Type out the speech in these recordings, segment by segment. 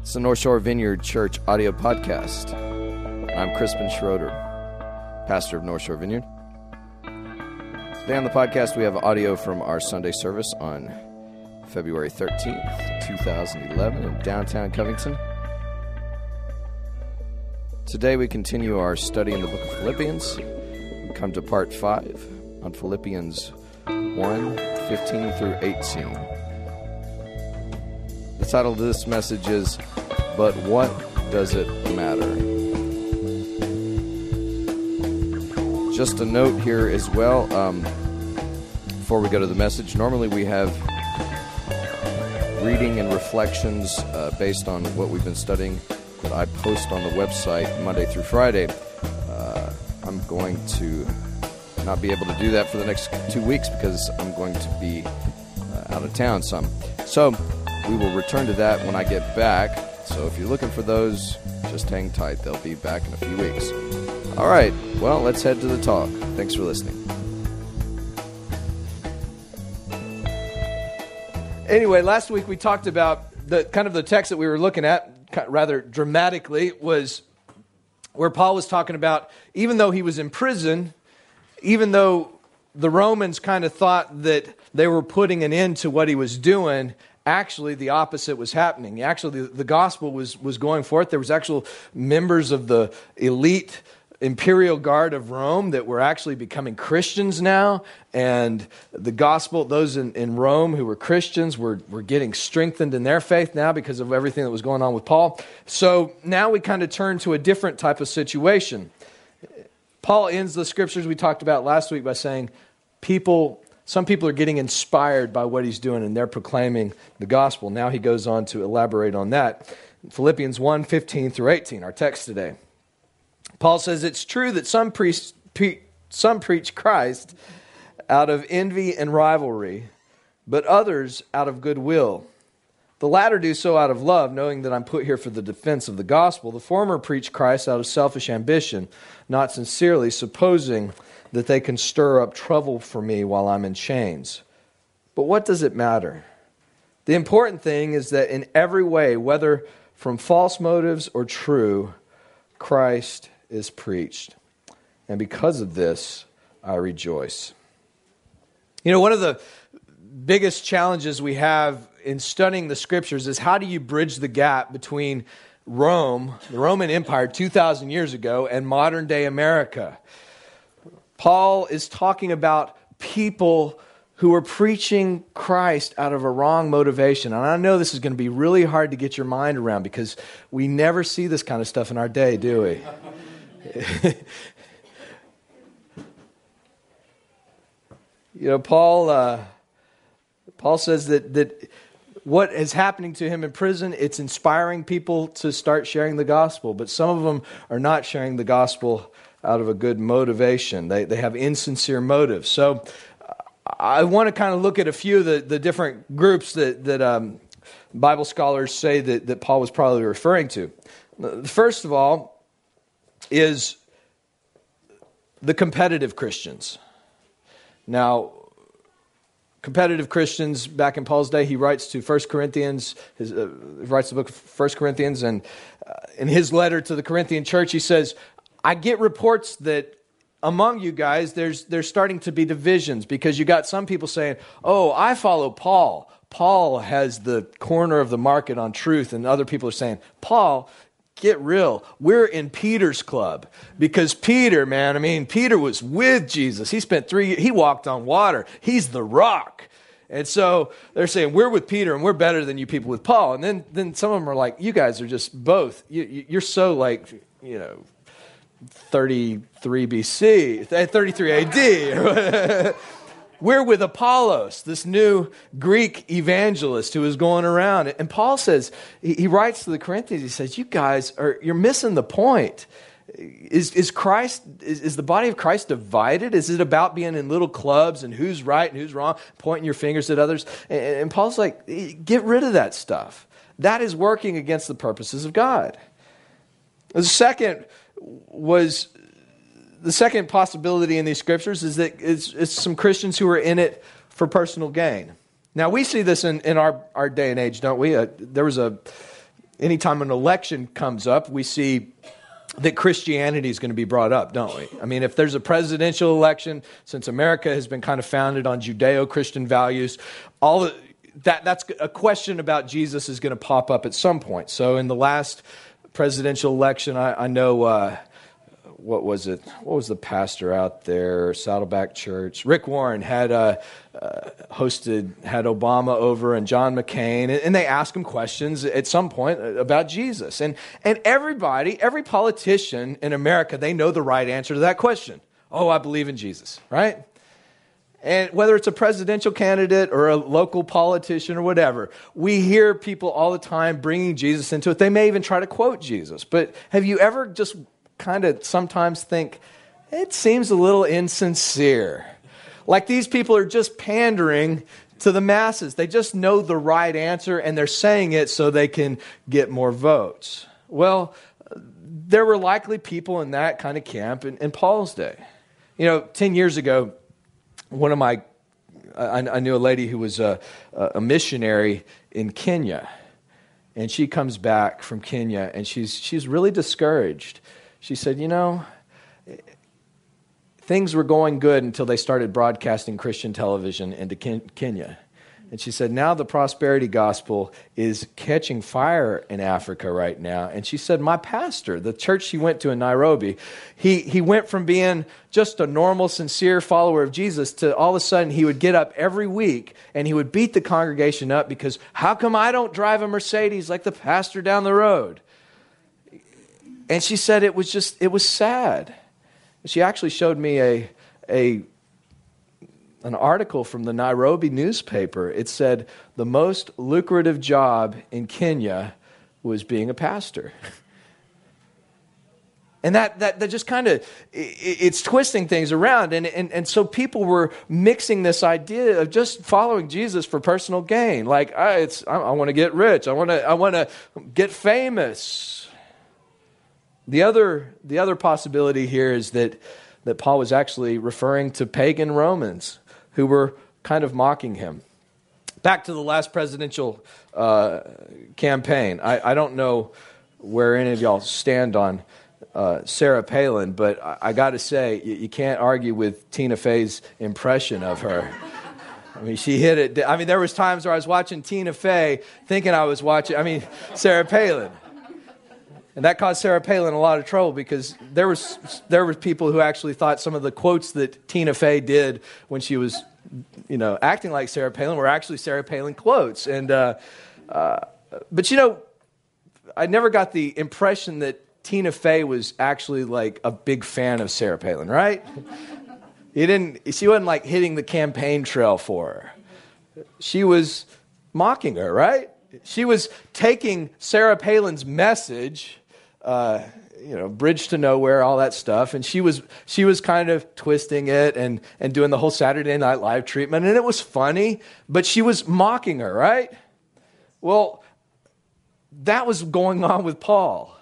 It's the North Shore Vineyard Church audio podcast. I'm Crispin Schroeder, pastor of North Shore Vineyard. Today on the podcast, we have audio from our Sunday service on February 13th, 2011, in downtown Covington. Today, we continue our study in the book of Philippians. We come to part 5 on Philippians 1 15 through 18. Title of this message is But What Does It Matter? Just a note here as well um, before we go to the message. Normally we have reading and reflections uh, based on what we've been studying that I post on the website Monday through Friday. Uh, I'm going to not be able to do that for the next two weeks because I'm going to be out of town some. So we will return to that when I get back. So if you're looking for those, just hang tight. They'll be back in a few weeks. All right. Well, let's head to the talk. Thanks for listening. Anyway, last week we talked about the kind of the text that we were looking at rather dramatically was where Paul was talking about even though he was in prison, even though the Romans kind of thought that they were putting an end to what he was doing, actually the opposite was happening. Actually, the, the gospel was, was going forth. There was actual members of the elite imperial guard of Rome that were actually becoming Christians now. And the gospel, those in, in Rome who were Christians, were, were getting strengthened in their faith now because of everything that was going on with Paul. So now we kind of turn to a different type of situation. Paul ends the scriptures we talked about last week by saying, people, some people are getting inspired by what he's doing and they're proclaiming the gospel. Now he goes on to elaborate on that. Philippians 1 15 through 18, our text today. Paul says it's true that some, priests, some preach Christ out of envy and rivalry, but others out of goodwill. The latter do so out of love, knowing that I'm put here for the defense of the gospel. The former preach Christ out of selfish ambition, not sincerely, supposing that they can stir up trouble for me while I'm in chains. But what does it matter? The important thing is that in every way, whether from false motives or true, Christ is preached. And because of this, I rejoice. You know, one of the biggest challenges we have in studying the scriptures is how do you bridge the gap between Rome, the Roman Empire 2,000 years ago, and modern day America? Paul is talking about people who are preaching Christ out of a wrong motivation. And I know this is going to be really hard to get your mind around because we never see this kind of stuff in our day, do we? you know, Paul. Uh, Paul says that that what is happening to him in prison, it's inspiring people to start sharing the gospel, but some of them are not sharing the gospel out of a good motivation. They, they have insincere motives. So I want to kind of look at a few of the, the different groups that, that um, Bible scholars say that, that Paul was probably referring to. First of all is the competitive Christians. Now, competitive Christians back in Paul's day, he writes to 1 Corinthians, his, uh, writes the book of 1 Corinthians, and uh, in his letter to the Corinthian church, he says, I get reports that among you guys, there's, there's starting to be divisions because you got some people saying, Oh, I follow Paul. Paul has the corner of the market on truth. And other people are saying, Paul, get real. We're in Peter's club because Peter, man, I mean, Peter was with Jesus. He spent three, he walked on water. He's the rock. And so they're saying, we're with Peter and we're better than you people with Paul. And then, then some of them are like, you guys are just both. You, you're so like, you know, 33 BC, eh, 33 AD. We're with Apollos, this new Greek evangelist who is going around. And Paul says, he writes to the Corinthians, he says, You guys are, you're missing the point. Is, is Christ, is, is the body of Christ divided? Is it about being in little clubs and who's right and who's wrong, pointing your fingers at others? And, and Paul's like, eh, Get rid of that stuff. That is working against the purposes of God. The second was the second possibility in these scriptures is that it's, it's, some Christians who are in it for personal gain. Now, we see this in, in our, our day and age, don't we? Uh, there was a, anytime an election comes up, we see that Christianity is going to be brought up, don't we? I mean, if there's a presidential election, since America has been kind of founded on Judeo Christian values, all that, that's a question about Jesus is going to pop up at some point. So, in the last presidential election, I, I know. Uh, what was it? What was the pastor out there? Saddleback Church. Rick Warren had uh, uh, hosted, had Obama over and John McCain, and, and they asked him questions at some point about Jesus. And, and everybody, every politician in America, they know the right answer to that question. Oh, I believe in Jesus, right? And whether it's a presidential candidate or a local politician or whatever, we hear people all the time bringing Jesus into it. They may even try to quote Jesus. But have you ever just kind of sometimes think it seems a little insincere. Like these people are just pandering to the masses. They just know the right answer and they're saying it so they can get more votes. Well, there were likely people in that kind of camp in, in Paul's day. You know, 10 years ago, one of my, I, I knew a lady who was a, a missionary in Kenya. And she comes back from Kenya and she's, she's really discouraged she said, You know, things were going good until they started broadcasting Christian television into Kenya. And she said, now the prosperity gospel is catching fire in Africa right now. And she said, my pastor, the church she went to in Nairobi, he, he went from being just a normal, sincere follower of Jesus to all of a sudden he would get up every week and he would beat the congregation up because how come I don't drive a Mercedes like the pastor down the road? And she said it was just, it was sad. She actually showed me a, a, an article from the Nairobi newspaper. It said the most lucrative job in Kenya was being a pastor. And that, that, that just kind of, it's twisting things around. And, and, and so people were mixing this idea of just following Jesus for personal gain. Like, I, it's, I, I want to get rich. I want to I want to get famous. The other, the other possibility here is that, that Paul was actually referring to pagan Romans who were kind of mocking him. Back to the last presidential uh, campaign. I, I, don't know where any of y'all stand on uh, Sarah Palin, but I, I got to say, you, you, can't argue with Tina Fey's impression of her. I mean, she hit it. I mean, there was times where I was watching Tina Fey thinking I was watching, I mean, Sarah Palin. And that caused Sarah Palin a lot of trouble because there was there were people who actually thought some of the quotes that Tina Fey did when she was, you know, acting like Sarah Palin were actually Sarah Palin quotes. And uh, uh, but you know, I never got the impression that Tina Fey was actually like a big fan of Sarah Palin, right? he didn't. She wasn't like hitting the campaign trail for her. She was mocking her, right? She was taking Sarah Palin's message uh, you know, bridge to nowhere, all that stuff. And she was she was kind of twisting it and and doing the whole Saturday Night Live treatment, and it was funny, but she was mocking her, right? Well, that was going on with Paul.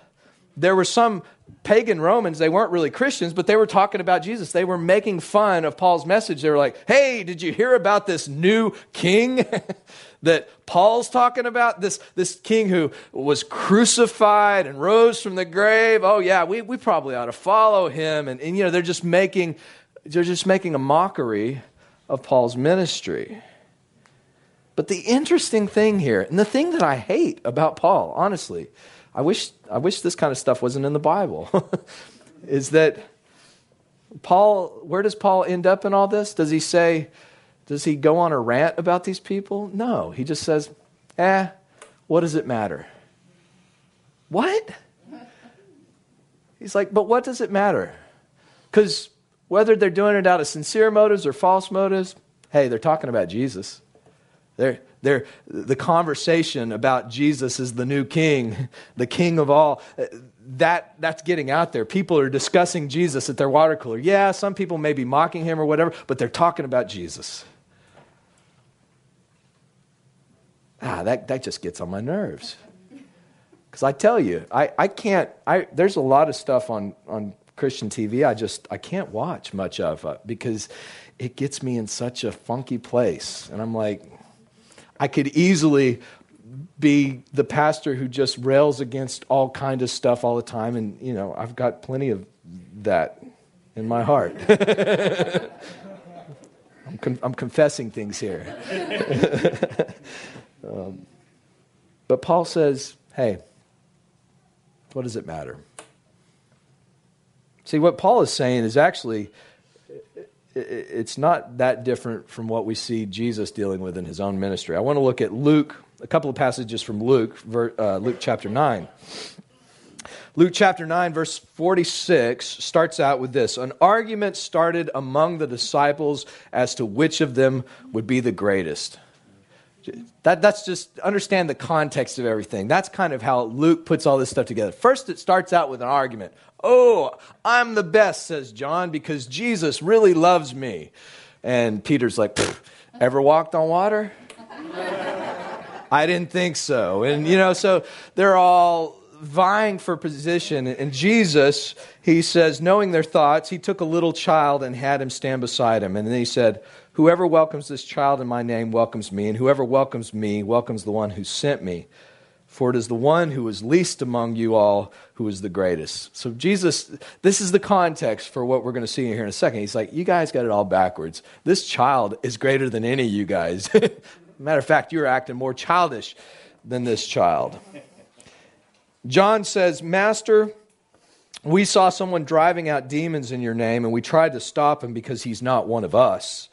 There were some pagan Romans, they weren't really Christians, but they were talking about Jesus. They were making fun of Paul's message. They were like, hey, did you hear about this new king that Paul's talking about? This, this king who was crucified and rose from the grave. Oh, yeah, we, we probably ought to follow him. And, and you know, they're just making they're just making a mockery of Paul's ministry. But the interesting thing here, and the thing that I hate about Paul, honestly, I wish, I wish this kind of stuff wasn't in the Bible, is that Paul, where does Paul end up in all this? Does he say, does he go on a rant about these people? No. He just says, eh, what does it matter? What? He's like, but what does it matter? Because whether they're doing it out of sincere motives or false motives, hey, they're talking about Jesus. They're, they're, the conversation about Jesus as the new king, the king of all, that, that's getting out there. People are discussing Jesus at their water cooler. Yeah, some people may be mocking him or whatever, but they're talking about Jesus. Ah, that, that just gets on my nerves. Because I tell you, I, I can't, I, there's a lot of stuff on, on Christian TV I just, I can't watch much of it because it gets me in such a funky place. And I'm like, I could easily be the pastor who just rails against all kind of stuff all the time. And, you know, I've got plenty of that in my heart. I'm, con- I'm, confessing things here. um, but Paul says, hey, what does it matter? See, what Paul is saying is actually, it's not that different from what we see Jesus dealing with in his own ministry. I want to look at Luke, a couple of passages from Luke, uh, Luke chapter 9. Luke chapter 9, verse 46 starts out with this An argument started among the disciples as to which of them would be the greatest. That, that's just understand the context of everything. That's kind of how Luke puts all this stuff together. First, it starts out with an argument. Oh, I'm the best, says John, because Jesus really loves me. And Peter's like, ever walked on water? I didn't think so. And, you know, so they're all vying for position. And Jesus, he says, knowing their thoughts, he took a little child and had him stand beside him. And then he said, Whoever welcomes this child in my name welcomes me, and whoever welcomes me welcomes the one who sent me. For it is the one who is least among you all who is the greatest. So, Jesus, this is the context for what we're going to see here in a second. He's like, You guys got it all backwards. This child is greater than any of you guys. Matter of fact, you're acting more childish than this child. John says, Master, we saw someone driving out demons in your name, and we tried to stop him because he's not one of us.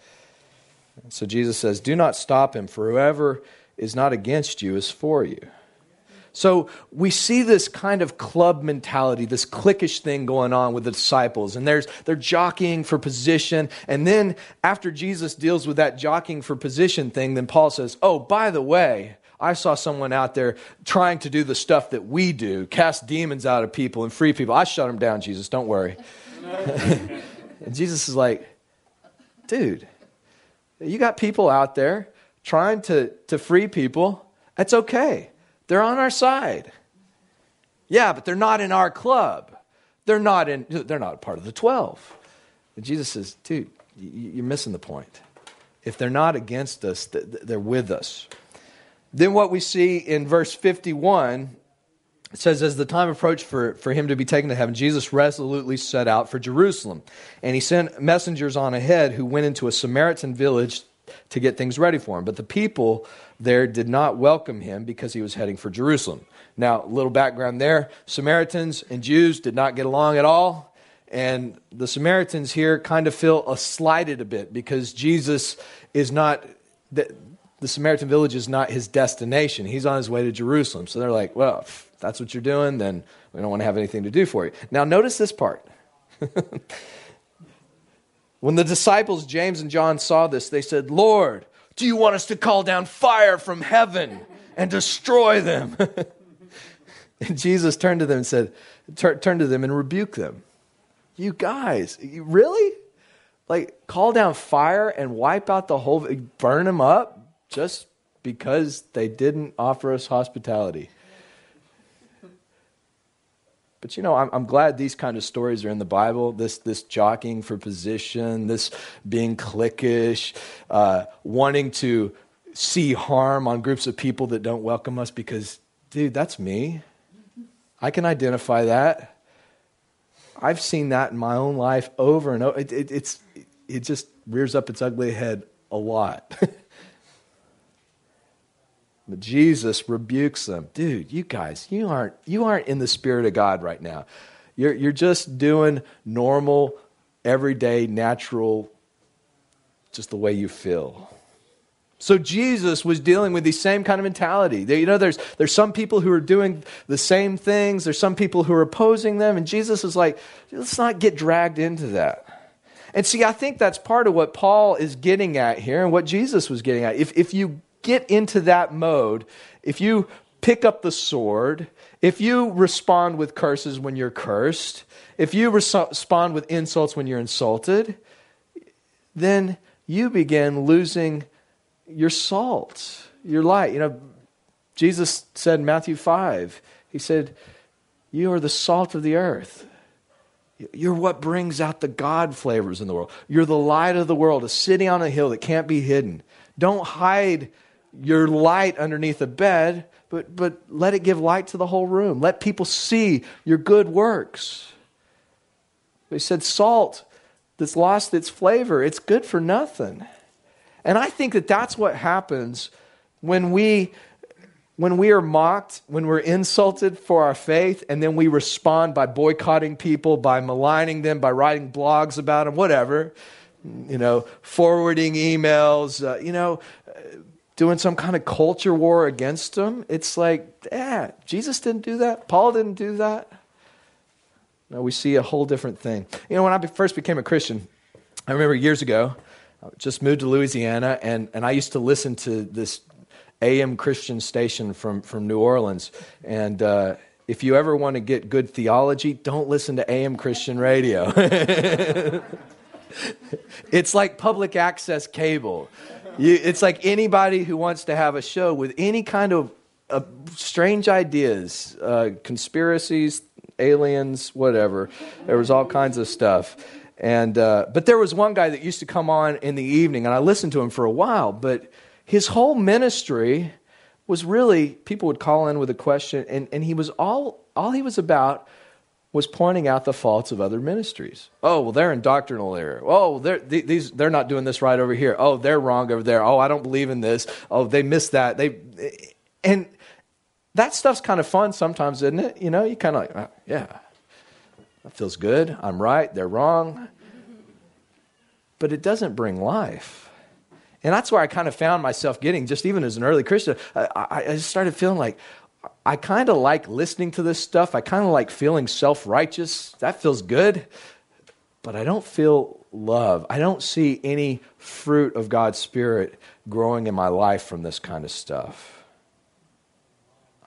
So Jesus says, Do not stop him, for whoever is not against you is for you. So we see this kind of club mentality, this cliquish thing going on with the disciples, and there's, they're jockeying for position. And then after Jesus deals with that jockeying for position thing, then Paul says, Oh, by the way, I saw someone out there trying to do the stuff that we do, cast demons out of people and free people. I shut them down, Jesus, don't worry. and Jesus is like, dude, you got people out there trying to, to free people. That's okay. They're on our side. Yeah, but they're not in our club. They're not in they're not part of the 12. And Jesus says, dude, you're missing the point. If they're not against us, they're with us. Then what we see in verse 51 it says, As the time approached for, for him to be taken to heaven, Jesus resolutely set out for Jerusalem. And he sent messengers on ahead who went into a Samaritan village to get things ready for him. But the people there did not welcome him because he was heading for Jerusalem. Now, a little background there Samaritans and Jews did not get along at all. And the Samaritans here kind of feel slighted a bit because Jesus is not, the, the Samaritan village is not his destination. He's on his way to Jerusalem. So they're like, well, that's what you're doing, then we don't want to have anything to do for you. Now, notice this part. when the disciples, James and John, saw this, they said, Lord, do you want us to call down fire from heaven and destroy them? and Jesus turned to them and said, turned to them and rebuked them. You guys, you really? Like, call down fire and wipe out the whole, burn them up just because they didn't offer us hospitality. But you know, I'm, I'm, glad these kind of stories are in the Bible. This this jockeying for position, this being cliquish, uh, wanting to see harm on groups of people that don't welcome us. Because, dude, that's me. I can identify that. I've seen that in my own life over and over. It, it, it's it just rears up its ugly head a lot. But Jesus rebukes them. Dude, you guys, you aren't, you aren't in the Spirit of God right now. You're, you're just doing normal, everyday, natural, just the way you feel. So Jesus was dealing with the same kind of mentality. You know, there's, there's some people who are doing the same things. There's some people who are opposing them. And Jesus is like, let's not get dragged into that. And see, I think that's part of what Paul is getting at here and what Jesus was getting at. If, if you get into that mode, if you pick up the sword, if you respond with curses when you're cursed, if you respond with insults when you're insulted, then you begin losing your salt, your light. You know, Jesus said in Matthew 5, He said, You are the salt of the earth. You're what brings out the God flavors in the world. You're the light of the world, a city on a hill that can't be hidden. Don't hide your light underneath a bed, but, but let it give light to the whole room. Let people see your good works. They said salt that's lost its flavor, it's good for nothing. And I think that that's what happens when we when we are mocked, when we're insulted for our faith, and then we respond by boycotting people, by maligning them, by writing blogs about them, whatever, you know, forwarding emails, uh, you know, doing some kind of culture war against them. It's like, yeah, Jesus didn't do that. Paul didn't do that. No, we see a whole different thing. You know, when I first became a Christian, I remember years ago, I just moved to Louisiana, and, and I used to listen to this AM Christian station from, from New Orleans. And uh, if you ever want to get good theology, don't listen to AM Christian radio. it's like public access cable. You, it's like anybody who wants to have a show with any kind of uh, strange ideas, uh, conspiracies, aliens, whatever. There was all kinds of stuff. And, uh, but there was one guy that used to come on in the evening, and I listened to him for a while, but his whole ministry was really people would call in with a question, and, and he was all, all he was about was pointing out the faults of other ministries. Oh, well, they're in doctrinal error. Oh, they're, these, they're not doing this right over here. Oh, they're wrong over there. Oh, I don't believe in this. Oh, they missed that. They, and that stuff's kind of fun sometimes, isn't it? You know, you kind of like, oh, yeah, that feels good. I'm right. They're wrong. But it doesn't bring life. And that's where I kind of found myself getting, just even as an early Christian, I, I just started feeling like, I kind of like listening to this stuff. I kind of like feeling self righteous. That feels good. But I don't feel love. I don't see any fruit of God's Spirit growing in my life from this kind of stuff.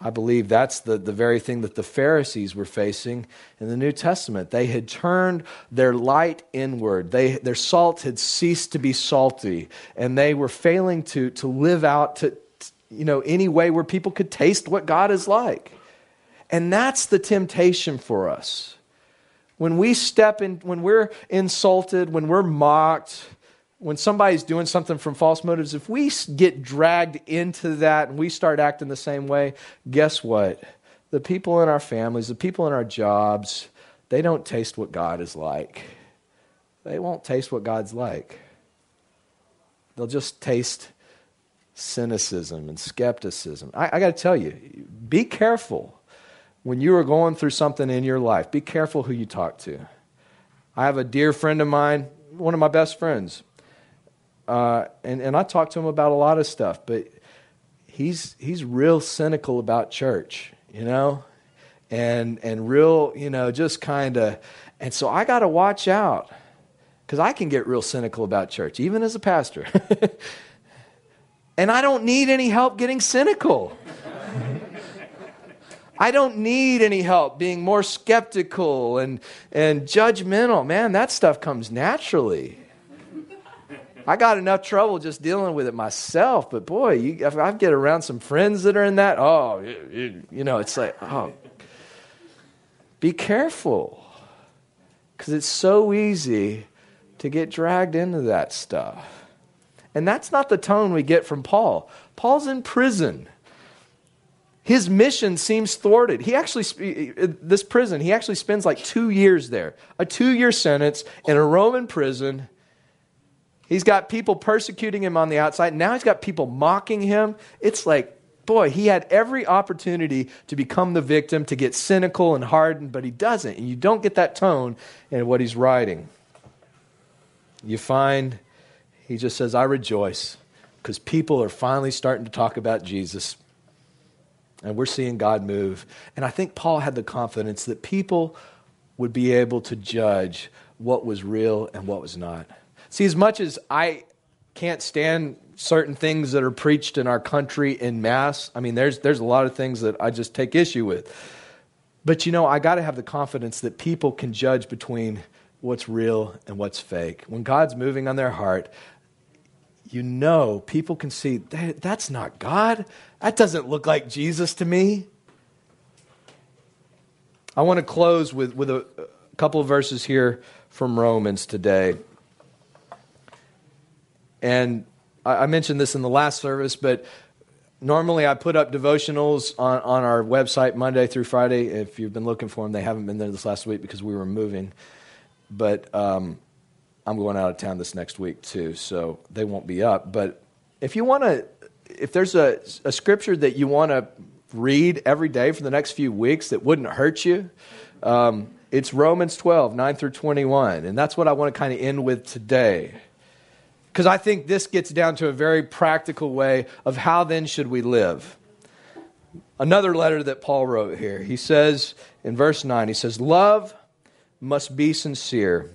I believe that's the, the very thing that the Pharisees were facing in the New Testament. They had turned their light inward. They, their salt had ceased to be salty, and they were failing to, to live out, to, you know, any way where people could taste what God is like. And that's the temptation for us. When we step in, when we're insulted, when we're mocked, when somebody's doing something from false motives, if we get dragged into that and we start acting the same way, guess what? The people in our families, the people in our jobs, they don't taste what God is like. They won't taste what God's like. They'll just taste cynicism and skepticism. I, I got to tell you, be careful when you are going through something in your life. Be careful who you talk to. I have a dear friend of mine, one of my best friends, uh, and, and I talk to him about a lot of stuff, but he's, he's real cynical about church, you know? And, and real, you know, just kind of, and so I got to watch out because I can get real cynical about church, even as a pastor. And I don't need any help getting cynical. I don't need any help being more skeptical and, and judgmental. Man, that stuff comes naturally. I got enough trouble just dealing with it myself, but boy, you, if I get around some friends that are in that, oh, you, you know, it's like, oh, be careful. Because it's so easy to get dragged into that stuff. And that's not the tone we get from Paul. Paul's in prison. His mission seems thwarted. He actually, this prison, he actually spends like two years there, a two year sentence in a Roman prison. He's got people persecuting him on the outside. Now he's got people mocking him. It's like, boy, he had every opportunity to become the victim, to get cynical and hardened, but he doesn't. And you don't get that tone in what he's writing. You find he just says, I rejoice because people are finally starting to talk about Jesus. And we're seeing God move. And I think Paul had the confidence that people would be able to judge what was real and what was not. See, as much as I can't stand certain things that are preached in our country in mass, I mean, there's, there's a lot of things that I just take issue with. But you know, I got to have the confidence that people can judge between what's real and what's fake. When God's moving on their heart, you know people can see that, that's not God. That doesn't look like Jesus to me. I want to close with, with a, a couple of verses here from Romans today. And I, I mentioned this in the last service, but normally I put up devotionals on, on our website Monday through Friday. If you've been looking for them, they haven't been there this last week because we were moving. But um, I'm going out of town this next week too, so they won't be up. But if you want to, if there's a, a scripture that you want to read every day for the next few weeks that wouldn't hurt you, um, it's Romans 12, 9 through 21. And that's what I want to kind of end with today. Because I think this gets down to a very practical way of how then should we live. Another letter that Paul wrote here. He says in verse 9, he says, Love must be sincere.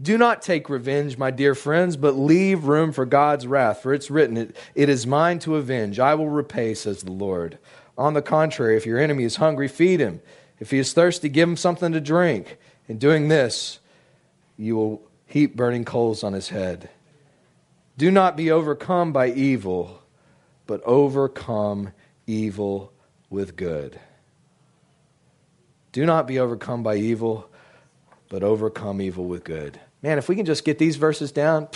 Do not take revenge, my dear friends, but leave room for God's wrath, for it's written, it, it is mine to avenge. I will repay, says the Lord. On the contrary, if your enemy is hungry, feed him. If he is thirsty, give him something to drink. In doing this, you will heap burning coals on his head. Do not be overcome by evil, but overcome evil with good. Do not be overcome by evil, but overcome evil with good. Man, if we can just get these verses down,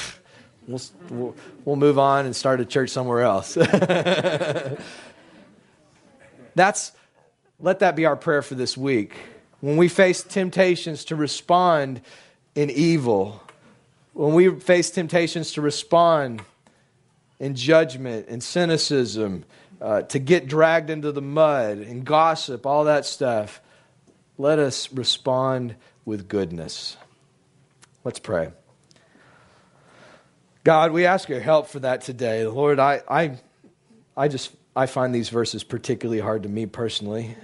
we'll, we'll, we'll move on and start a church somewhere else. That's, let that be our prayer for this week. When we face temptations to respond in evil, when we face temptations to respond in judgment and cynicism, uh, to get dragged into the mud and gossip, all that stuff, let us respond with goodness. Let's pray. God, we ask your help for that today. Lord, I, I, I just I find these verses particularly hard to me personally.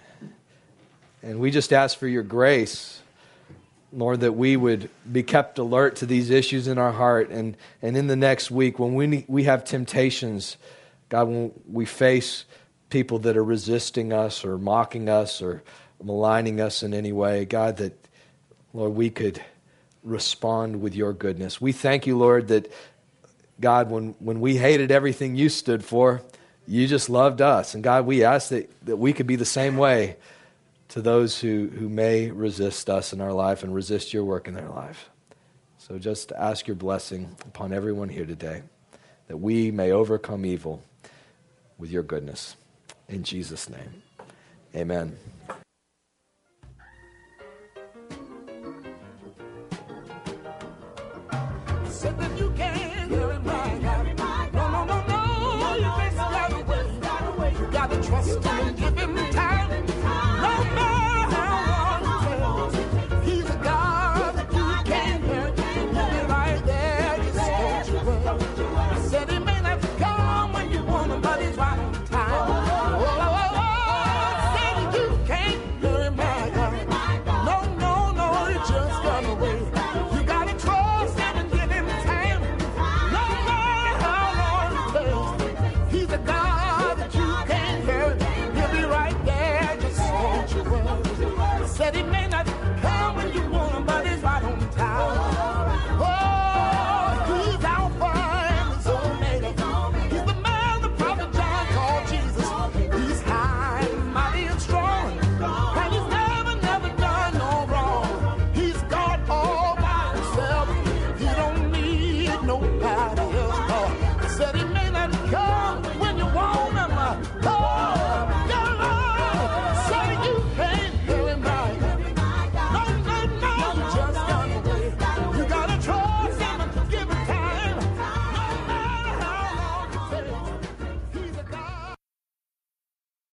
And we just ask for your grace Lord, that we would be kept alert to these issues in our heart. And, and in the next week, when we, we have temptations, God, when we face people that are resisting us or mocking us or maligning us in any way, God, that, Lord, we could respond with your goodness. We thank you, Lord, that, God, when, when we hated everything you stood for, you just loved us. And God, we ask that, that we could be the same way to those who, who may resist us in our life and resist your work in their life. So just ask your blessing upon everyone here today that we may overcome evil with your goodness. In Jesus' name, amen.